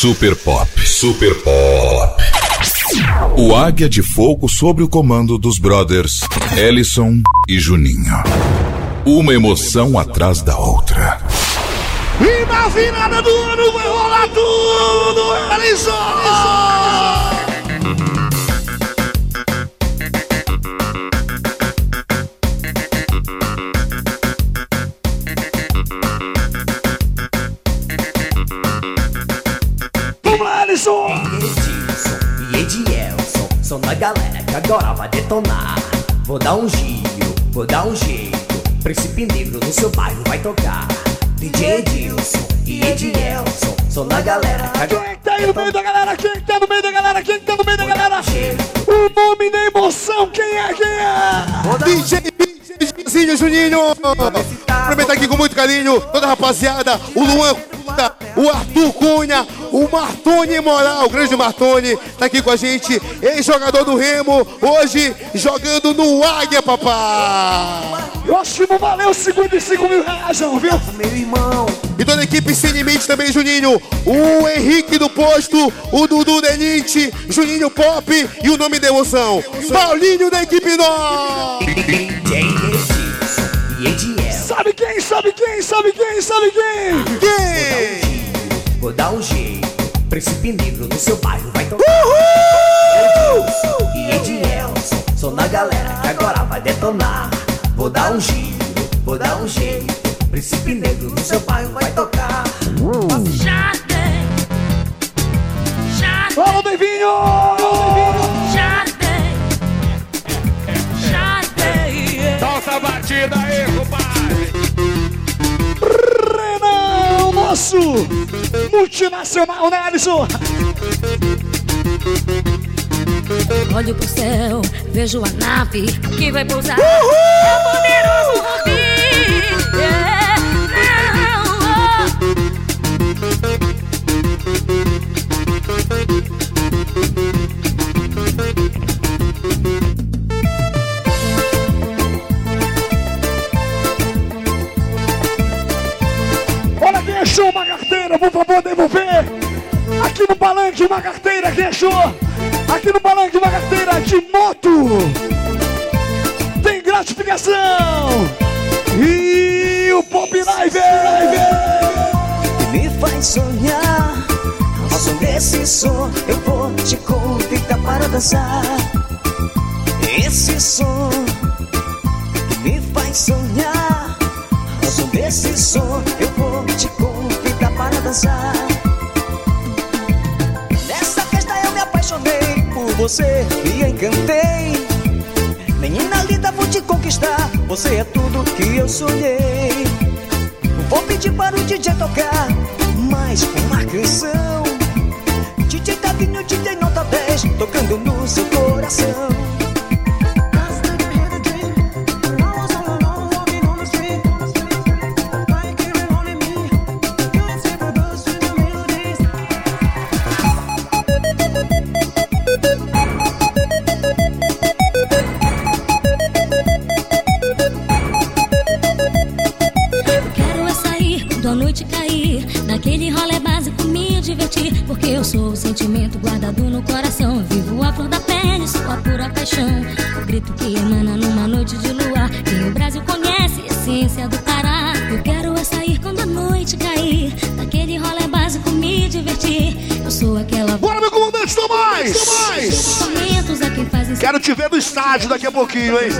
Super Pop. Super Pop. O Águia de Fogo sob o comando dos brothers Ellison e Juninho. Uma emoção atrás da outra. E na virada do ano vai rolar tudo, Ellison! São da galera que agora vai detonar. Vou dar um giro, vou dar um jeito. Príncipe Negro no seu bairro vai tocar. DJ Edilson e Edielson são da galera que agora. Quem tá aí no meio da galera? Quem tá no meio da galera? Quem tá no meio da galera? O nome da emoção, quem é? Quem é? DJ Zinho Juninho! Aproveitar aqui com muito carinho, toda a rapaziada, o Luan, o Arthur Cunha, o Martoni Moral, o grande Martoni, tá aqui com a gente, ex-jogador do Remo, hoje jogando no Águia, papá! Eu acho que não valeu 55 mil reais, não, viu? Meu irmão. E toda a equipe sem limite também, Juninho. O Henrique do Posto, o Dudu Denite, Juninho Pop e o nome da emoção, Paulinho da equipe Nó! Sabe quem? Sabe quem? Sabe quem? Sabe quem? Quem? Vou dar um jeito. Príncipe Negro no seu bairro vai tocar. Uhul! E Edielson, sou na galera que agora vai detonar. Vou dar um giro, vou dar um jeito. Príncipe Negro no seu bairro vai tocar. Fala, Devinho! Solta a batida aí, compadre. Nosso multinacional, né, Alisson? Olho pro céu, vejo a nave que vai pousar. É o poderoso Rubi. Yeah. Por favor, devolver. Aqui no palanque, uma carteira, quem achou? Aqui no palanque, uma carteira de moto. Tem gratificação. E o Pop Live. me faz sonhar. Ao som desse som, eu vou te convidar para dançar. Esse som me faz sonhar. Ao som desse som, dançar. Nessa festa eu me apaixonei por você e encantei. Menina linda, vou te conquistar. Você é tudo que eu sonhei. Vou pedir para o DJ tocar mais uma canção. DJ Tavinho, DJ Nota 10, tocando no seu coração. Paixão. O grito que emana numa noite de luar. Quem o Brasil conhece, essência do Pará. Eu quero é sair quando a noite cair. Naquele rolê básico me divertir. Eu sou aquela Bora, meu comandante! Tomás! momentos a quem fazem Quero te ver no estádio daqui a pouquinho, hein?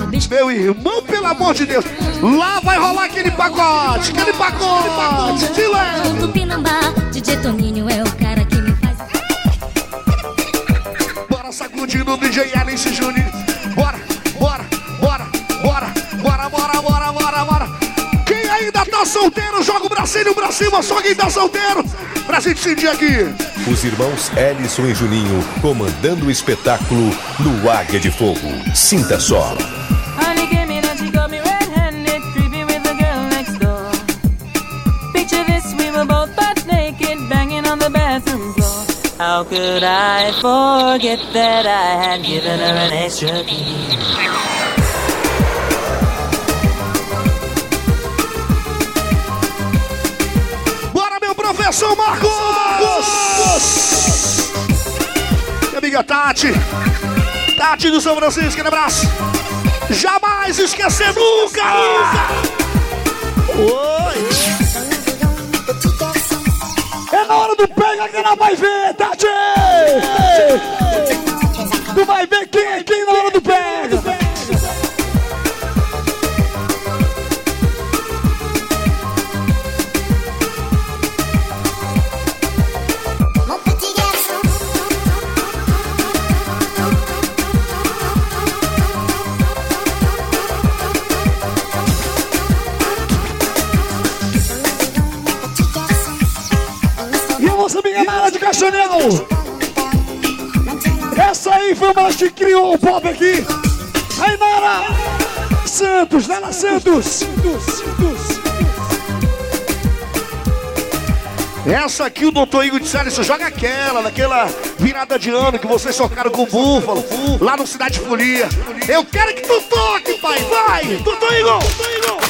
A Meu irmão, pelo amor de Deus. Lá vai rolar aquele pacote, aquele pacote. De leve. Sacudindo o DJ Alice Júnior. Bora, bora, bora, bora, bora, bora, bora, bora, bora. Quem ainda tá solteiro, joga o bracinho pra cima, só quem tá solteiro. Pra gente sentir aqui. Os irmãos Ellison e Juninho comandando o espetáculo no Águia de Fogo. Sinta só. How could I forget that I had given her an extra key? Bora, meu professor! Atenção, Marcos! Minha amiga Tati. Tati do São Francisco, aquele abraço. Jamais esquecer nunca! Oi! Na hora do pega que ela vai ver, Tati! Tu vai ver quem é quem na hora De! Essa aí foi uma que criou o pop aqui! Aí, Nara! Santos, Nara Santos! Essa aqui o doutor Igor disse, você joga aquela, daquela virada de ano que vocês tocaram com o Búfalo, lá no Cidade Folia. Eu quero que tu toque, pai, vai! Doutor Igor! Doutor Igor!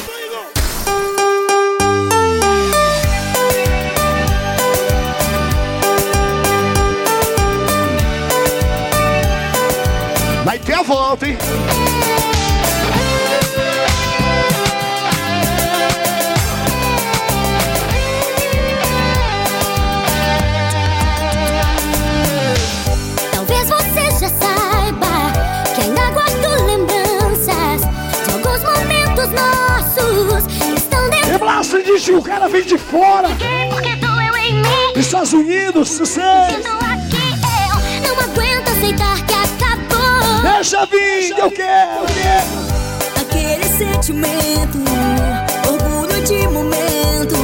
Volta, hein? Talvez você já saiba que ainda guardo lembranças de alguns momentos nossos que estão dentro o cara vem de fora, quem, porque doeu em mim. dos Estados Unidos, sucesso! Vir, eu quero, eu quero! Aquele sentimento, orgulho de momento,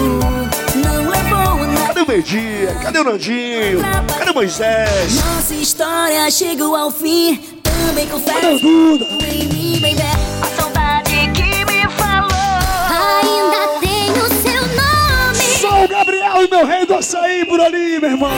não levou a nada. Cadê o Media? Cadê o Nandinho? Cadê o Moisés? Nossa história chegou ao fim. Também Cadê o confesso Duda? em mim, baby. A saudade que me falou. Ainda tenho seu nome. Só o Gabriel e meu rei do açaí por ali, meu irmão!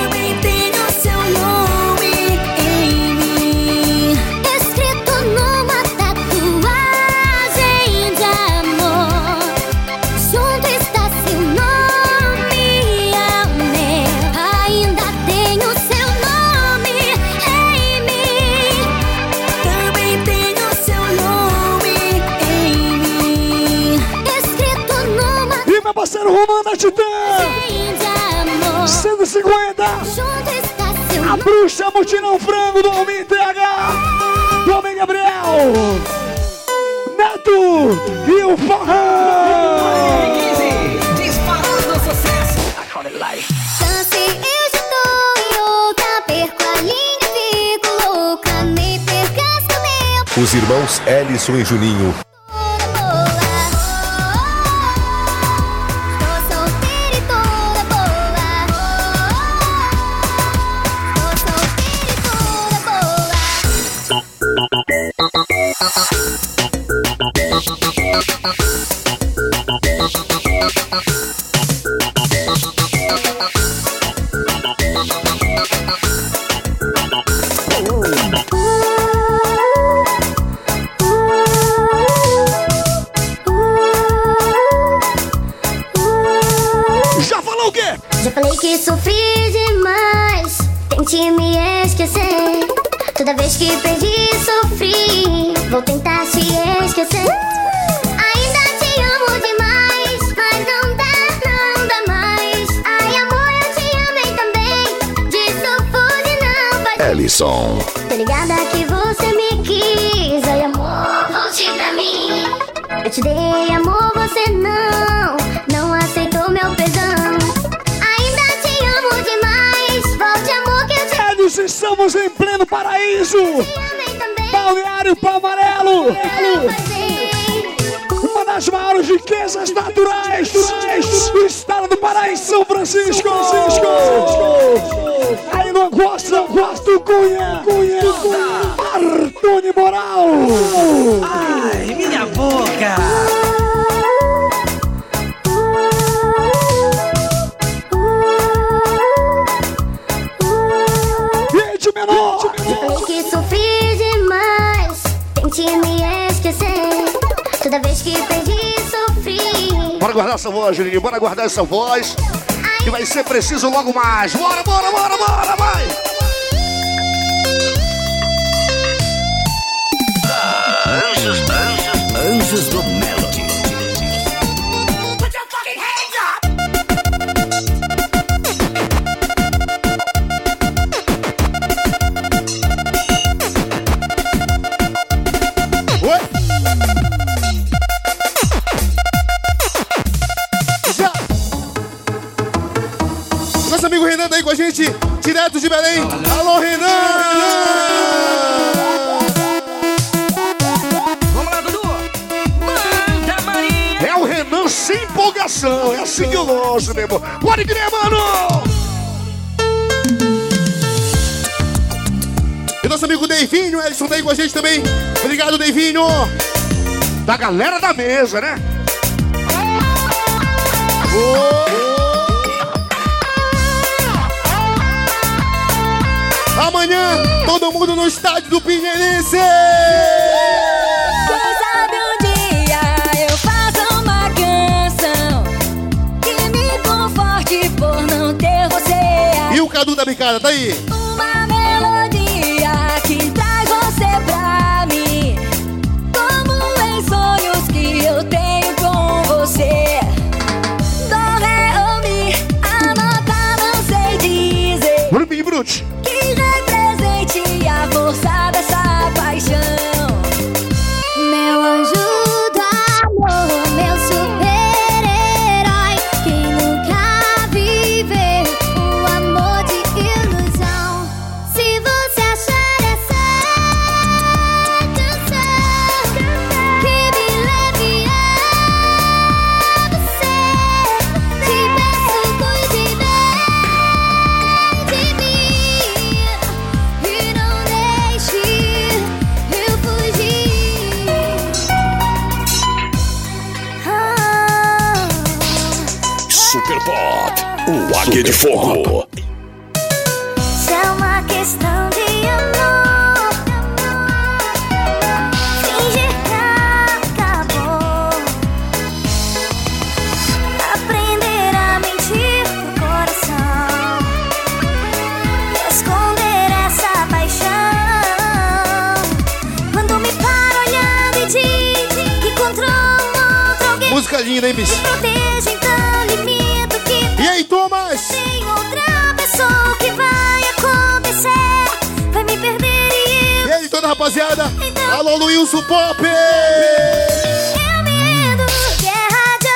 E da Titã! tatuagem de amor. 150! Junto está seu A bruxa Mutirão Frango do Homem TH! Do Homem Gabriel! Neto e o Forrão! Disparando sucesso. I call it o quê? Já falei que sofri demais. Tente me esquecer. Toda vez que perdi, sofri. Vou tentar te esquecer. Ainda te amo demais, mas não dá, não dá mais. Ai, amor, eu te amei também. Disso fude, não vai. Ellison Tô ligada que você me quis. Ai, amor, volte pra mim. Eu te dei amor, paraíso! Balneário Palmarelo! Não. Uma das maiores riquezas naturais do estado do Pará em São Francisco! Francisco. Aí no Costa, Costa Cunha! Cunha! Artone Moral! Ai, minha boca. Guardar essa voz, Juninho. Bora guardar essa voz. que vai ser preciso logo mais. Bora, bora, bora, bora, vai! Anjos, anjos, anjos do Melody. Direto de Belém. Alô, Renan! Vamos lá, Dudu. Manda, Maria. É o Renan sem empolgação. É assim que eu gosto, meu irmão. Pode crer, mano! E nosso amigo Deivinho, Edson tá aí com a gente também. Obrigado, Deivinho. Da galera da mesa, né? Amanhã, todo mundo no estádio do Pinheirense. Quem sabe um dia eu faço uma canção que me conforte por não ter você. E o Cadu da Bicada, tá aí. Música linda, hein, bicho? Proteja, então E aí, Thomas? tem outra pessoa que vai acontecer. Vai me perder e E aí, toda rapaziada? Alô, Luilson Pop! eu, eu medo. Guerra de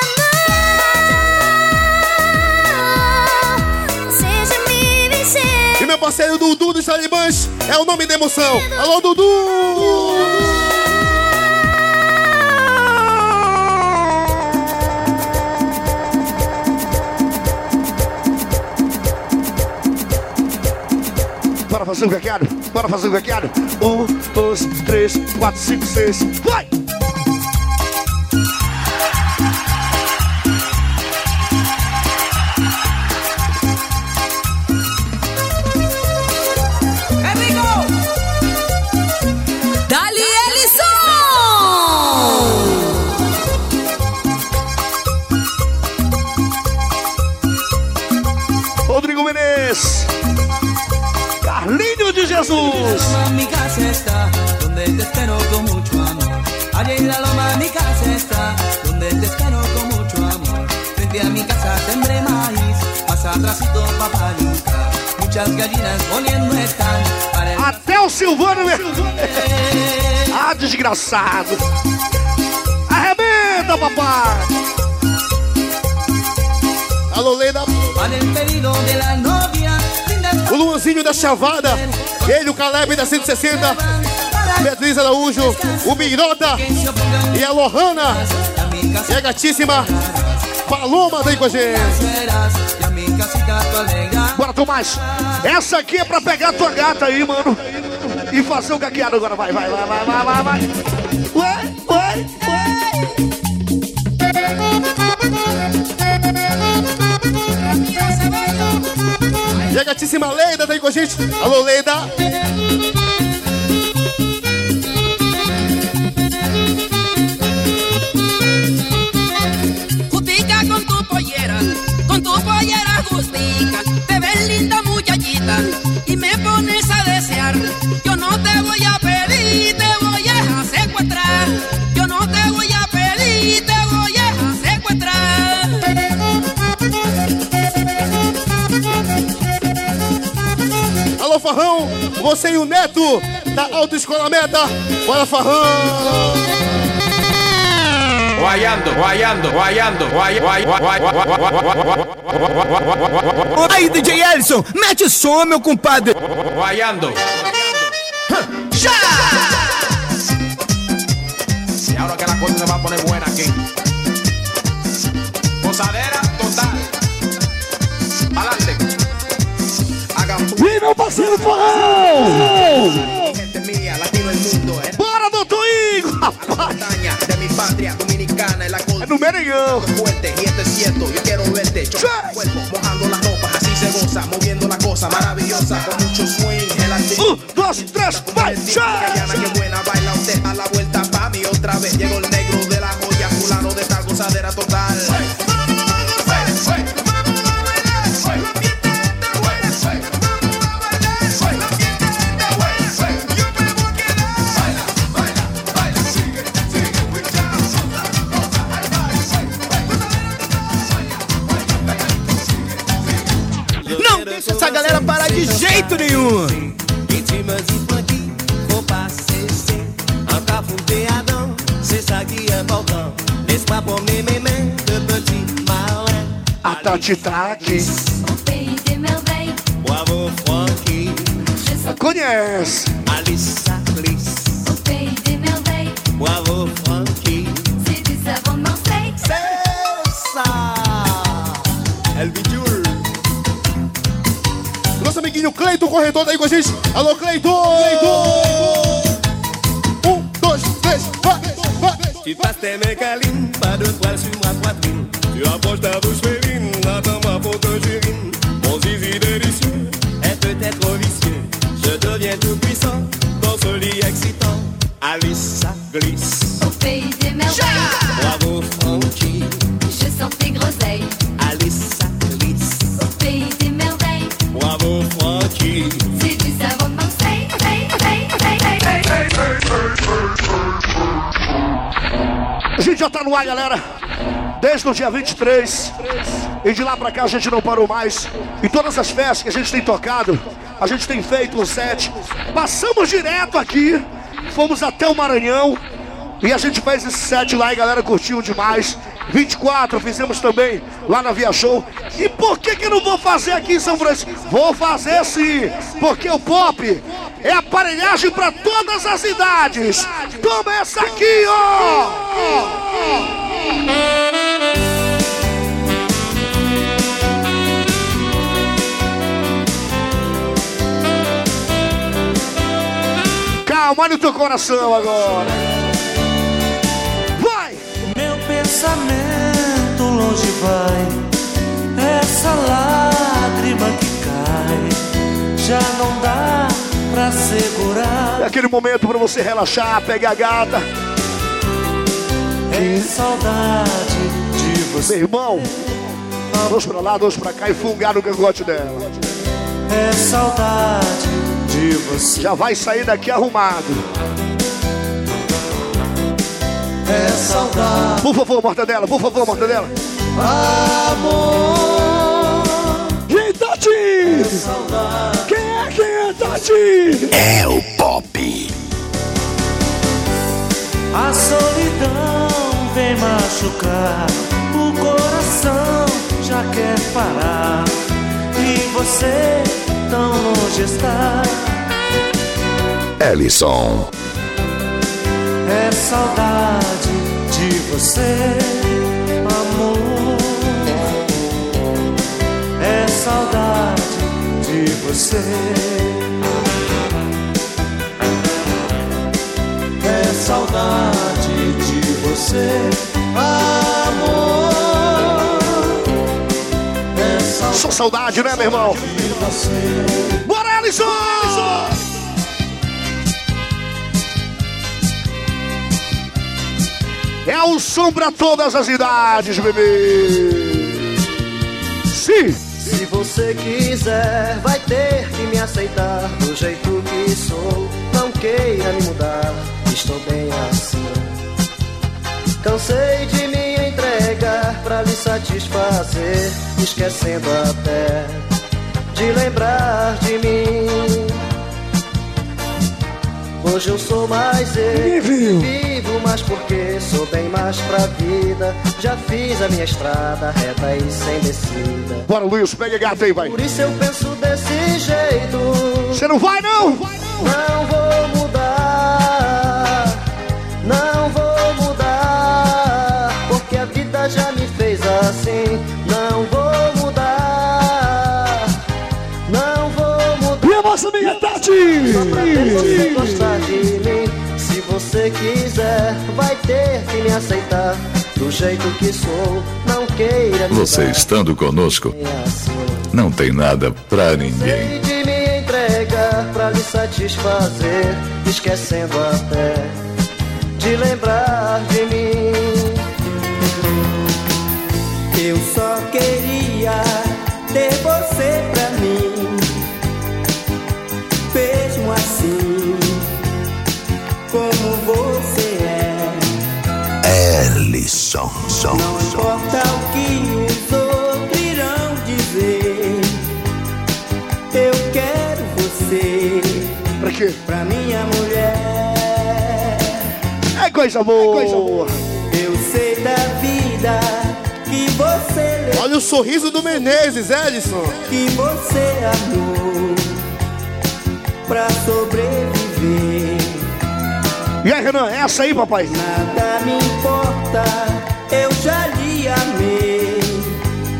amor. Seja me vencer. E meu parceiro Dudu dos Talibãs é o nome da emoção. Alô, Dudu! Fazer o gagueado? Bora fazer o gagueado? Um, dois, três, quatro, cinco, seis. Vai! Te espero con mucho amor. Allá en la loma mi casa está, donde te espero con mucho amor. Frente a mi casa sembré maíz, más atrásito papayuca. Muchas gallinas poniendo están para el Até o Silvano. meu- Ah, desgraçado. Arrebenta, papai. Alô, Leda. para el pedido de la novia. Linda O Luanzinho da Chavada. Ele, o Caleb da 160. Beatriz Araújo. O Mirota. E a Lohana. E a gatíssima Paloma tá aí com a gente. Bora, Tomás. Essa aqui é pra pegar tua gata aí, mano. E fazer o gagueado agora. Vai, vai, vai, vai, vai, vai, vai. Ué, ué, ué. E a gatíssima Leida tá aí com a gente. Alô, Leida. Agostica, te ves linda muchachita y me pones a desear. Yo no te voy a pedir, te voy a secuestrar. Yo no te voy a pedir, te voy a secuestrar. Alô, Farrão, você e o Neto da Autoescola Meta. Bora, Farrão! Guayando, guayando, guayando, guay, guay, guay, guay, guay, guay, guay, Aí, DJ Ellison, mete som, meu compadre. Guayando. Já! Y ahora que la cosa se va a poner buena aquí. Posadera total. Adelante. Hagan E meu parceiro Forrão! Eh. Bora, doutor Igor! Rapaz, patria dominicana, acorde no Merenhão. fuerte y esto es cierto. Yo quiero verte chocar el cuerpo, mojando las ropas, así se goza, moviendo la cosa maravillosa con mucho swing. El dois, três, vai! Guyana, qué buena baila usted a la vuelta pa' mí otra vez. Llegó el Não deixa essa galera parar de jeito nenhum. Ritme du funky, faut pas cesser. Un cafoutéadon, c'est ça qui est important. Laisse-moi promener mes mains de petit malin. A Tati tá aqui. Bravo Frankie, Conhece. Alice Alice. Bravo Frankie. Cleiton Corredor tá aí com a gente. Alô, Cleiton! Cleiton! Um, dois, três, vai, vai! Tu passes tes mains câlines, pas de poils sur ma poitrine. Tu approches ta bouche féline, attends-moi pour te gérine. Mon zizi délicieux est peut-être trop vicieux. Je deviens tout puissant dans ce lit excitant. Alice, ça glisse. Bravo Frankie, Je sens tes groseilles já tá no ar, galera. Desde o dia 23. E de lá pra cá a gente não parou mais. E todas as festas que a gente tem tocado, a gente tem feito um set. Passamos direto aqui. Fomos até o Maranhão. E a gente fez esse set lá e a galera curtiu demais. 24 fizemos também lá na Via Show. E por que que eu não vou fazer aqui em São Francisco? Vou fazer sim, porque o pop é aparelhagem para todas as idades. Toma essa aqui, ó! Calma no teu coração agora. Pensamento longe vai, essa lágrima que cai, já não dá pra segurar. É aquele momento para você relaxar, pegar a gata. É saudade de você. Meu irmão, dois pra lá, dois pra cá e fungar no cangote dela. É saudade de você. Já vai sair daqui arrumado. É saudade. Por favor, mortadela, por favor, mortadela. Amor. Quem tá te? Quem é quem é Tati? É o Pop. A solidão vem machucar, o coração já quer parar. E você tão longe está. Ellison. É saudade de você, amor. É saudade de você. É saudade de você, amor. É saudade Só saudade, né, meu irmão? Bora, Alisson! É o som pra todas as idades, bebê. Sim, Se você quiser, vai ter que me aceitar do jeito que sou. Não queira me mudar, estou bem assim. Cansei de me entregar pra lhe satisfazer, esquecendo até de lembrar de mim. Hoje eu sou mais eu, vivo mais porque sou bem mais pra vida. Já fiz a minha estrada reta e sem descida. Bora, Luiz, pega gato aí, vai. Por isso eu penso desse jeito. Você não vai, não? Não vou mudar, não vou mudar, porque a vida já me fez assim. Não vou mudar, não vou mudar. E a nossa amiga Tati! Só pra ver você você quiser, vai ter que me aceitar do jeito que sou. Não queira me Você estando conosco, assim. não tem nada pra ninguém. De me entregar pra lhe satisfazer, esquecendo até de lembrar de mim. Eu só queria ter você pra é. Ellison, som, Não importa o que os outros irão dizer. Eu quero você. Pra quê? Pra minha mulher. É coisa boa. Eu sei da vida que você levou. Olha o sorriso do Menezes, Ellison. que você amou pra sobreviver. E aí, Renan, essa aí, papai? Nada me importa, eu já lhe amei.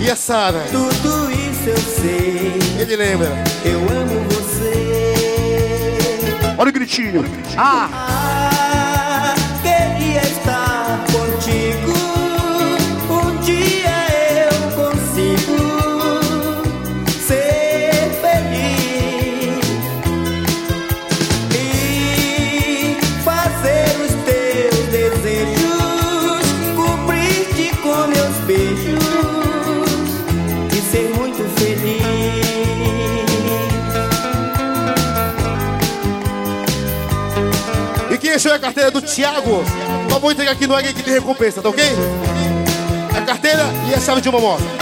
E a Sara? Tudo isso eu sei. Ele lembra. Eu amo você. Olha o gritinho. Ah! Ah, E quem achou a carteira do Thiago? Só vou entregar aqui no Águia que tem recompensa, tá ok? A carteira e a chave de uma moto.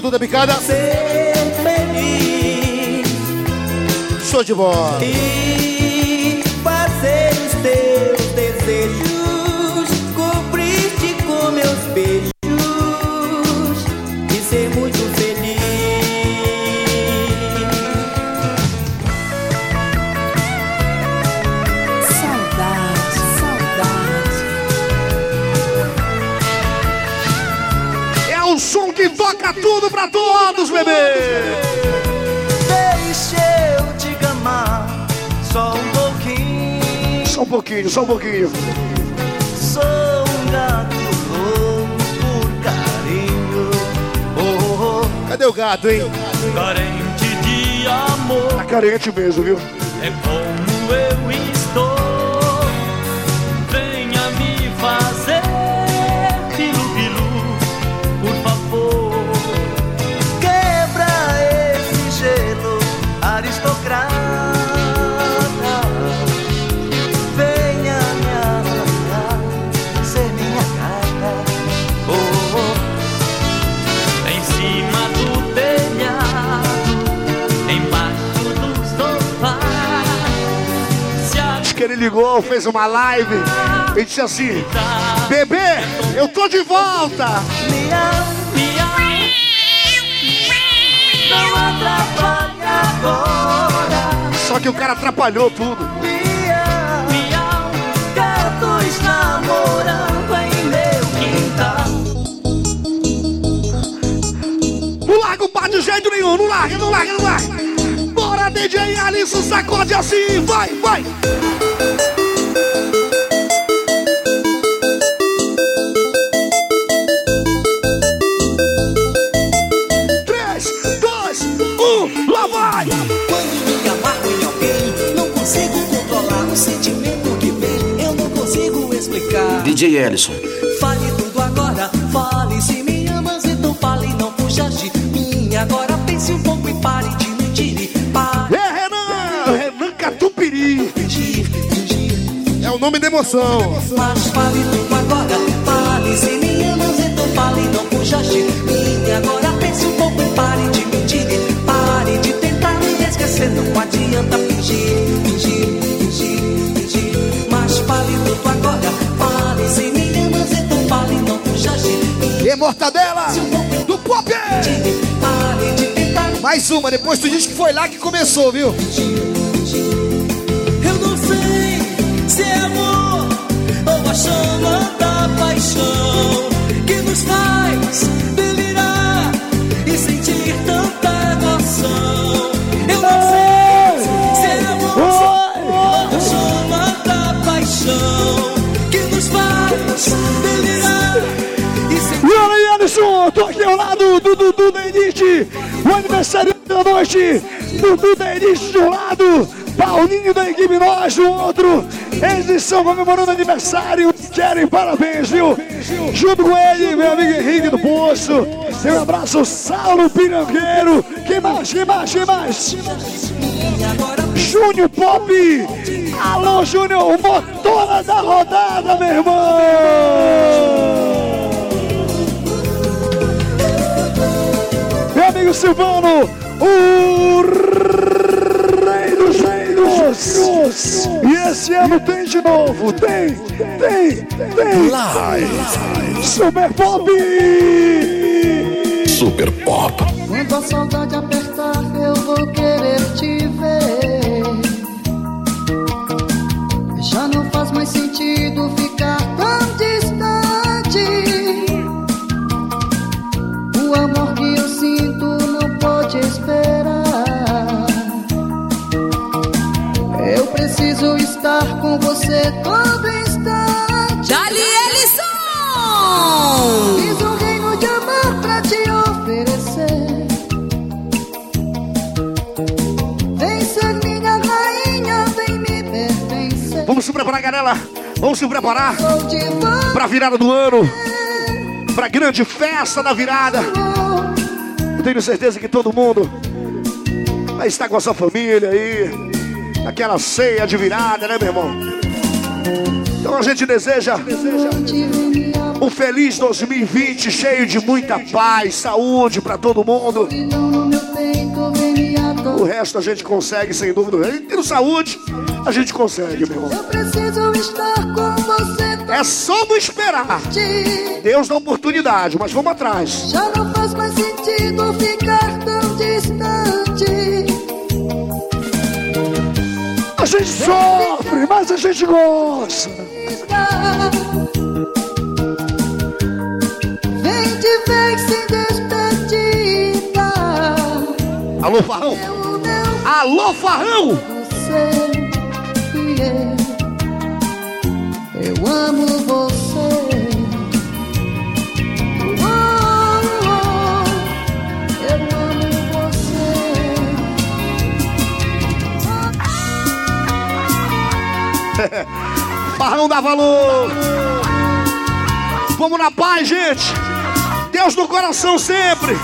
Consigo E aí, Cadu da Bicada? ser feliz Show de bola. e pra todos, bebê! Deixa eu te gamar só um pouquinho. Só um pouquinho, só um pouquinho. Sou um gato louco por carinho. Oh, oh, Cadê o gato, hein? oh. Carente de amor. Tá carente mesmo, viu? É ligou, fez uma live e disse assim: Bebê, eu tô de volta! Só que o cara atrapalhou tudo. Miau, miau. Gatos namorando em meu quintal. Não larga o pá de jeito nenhum, não larga, não larga, não larga. Bora, DJ Alisson, sacode assim, vai, vai. Explicar. DJ Ellison. Fale tudo agora, fale se me amas, então fale, não fuja de mim. Agora pense um pouco e pare de mentir. Pare. É Renan, Renan Catupiri. É o nome da emoção. Mas fale tudo agora, fale se me amas, então fale, não fuja de mim. Agora pense um pouco e pare de mentir. Pare de tentar me esquecer, não adianta fingir, fingir, fingir, fingir. Mas fale tudo agora, se me amas, então fale, não fuja de mim. E mortadela do pop. Mais uma, depois tu diz que foi lá que começou, viu? Eu não sei se é amor ou a chama da paixão que nos faz delirar e sentir tanta emoção. Eu não sei se é amor ou a chama da paixão do Dudu da Elite, o aniversário da noite, Dudu da Elite de um lado, Paulinho da equipe Nós do outro, eles estão comemorando aniversário, querem parabéns, viu? Junto com ele, meu amigo Henrique do Poço, seu abraço, Saulo Pirangueiro, quem mais, quem mais, quem mais? Júnior Pop, alô Júnior, o motora da rodada, meu irmão! Amigo Silvano, o rei dos reinos. E esse ano tem de novo, tem, tem, tem. Live. Super Pop. Super Pop. Quando a saudade apertar, eu vou querer te ver. Já não faz mais sentido ficar todo instante. Dali Ellison! Fiz um reino de amor pra te oferecer. Vem ser minha rainha, vem me pertencer. Vamos se preparar, galera. Vamos se preparar Sou de você. para a virada do ano, para a grande festa da virada. Eu tenho certeza que todo mundo vai estar com a sua família aí, aquela ceia de virada, né, meu irmão? Então a gente deseja um feliz 2020 cheio de muita paz, saúde para todo mundo. O resto a gente consegue, sem dúvida. E tendo saúde, a gente consegue, meu irmão. É só não esperar. Deus dá oportunidade, mas vamos atrás. Já não faz mais sentido ficar tão distante. Sofre, mas a gente gosta. Vem de vez sem despedida. Alô, Farrão. Alô, Farrão. Você e eu. Eu amo você. Farrão dá valor. Vamos na paz, gente. Deus no coração sempre.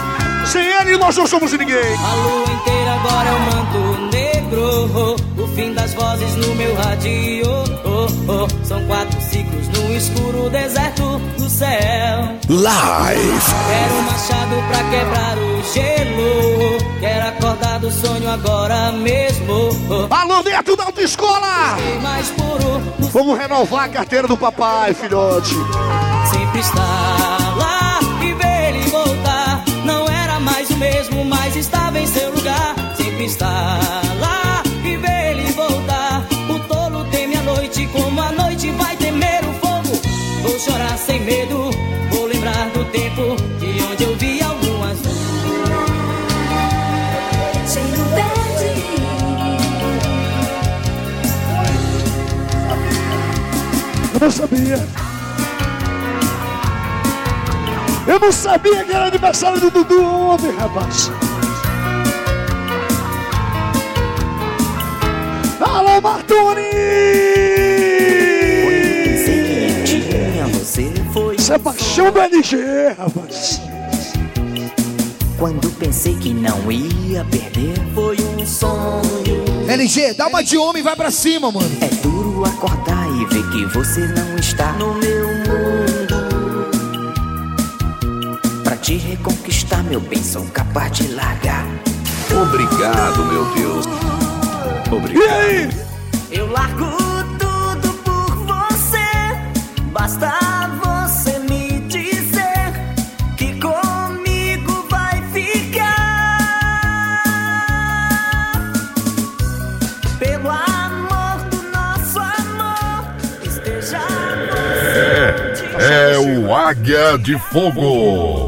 Sem ele nós não somos ninguém. A lua inteira agora é o manto negro. O fim das vozes no meu rádio. Oh, oh. São quatro ciclos no escuro deserto do céu. Live. Quero um machado pra quebrar o gelo. Quero acordar do sonho agora mesmo. Alô, Neto da puro, Vamos renovar a carteira do papai, filhote. sempre estar lá e ver ele voltar. Não era mais o mesmo, mas estava em seu lugar. Sempre estar lá e ver ele voltar. O tolo teme a noite, como a noite vai temer o fogo. Vou chorar sem medo, não sabia. Eu não sabia que era aniversário do Dudu ontem, rapaz. Alô, Martoni! é paixão do LG, rapaz. Quando pensei que não ia perder, foi um sonho. LG, dá uma de homem e vai pra cima, mano. É duro acordar e ver que você não está no meu mundo. Pra te reconquistar, meu bem, sou capaz de largar. Obrigado, meu Deus. Obrigado. E aí? Eu largo tudo por você. Basta Águia de Fogo.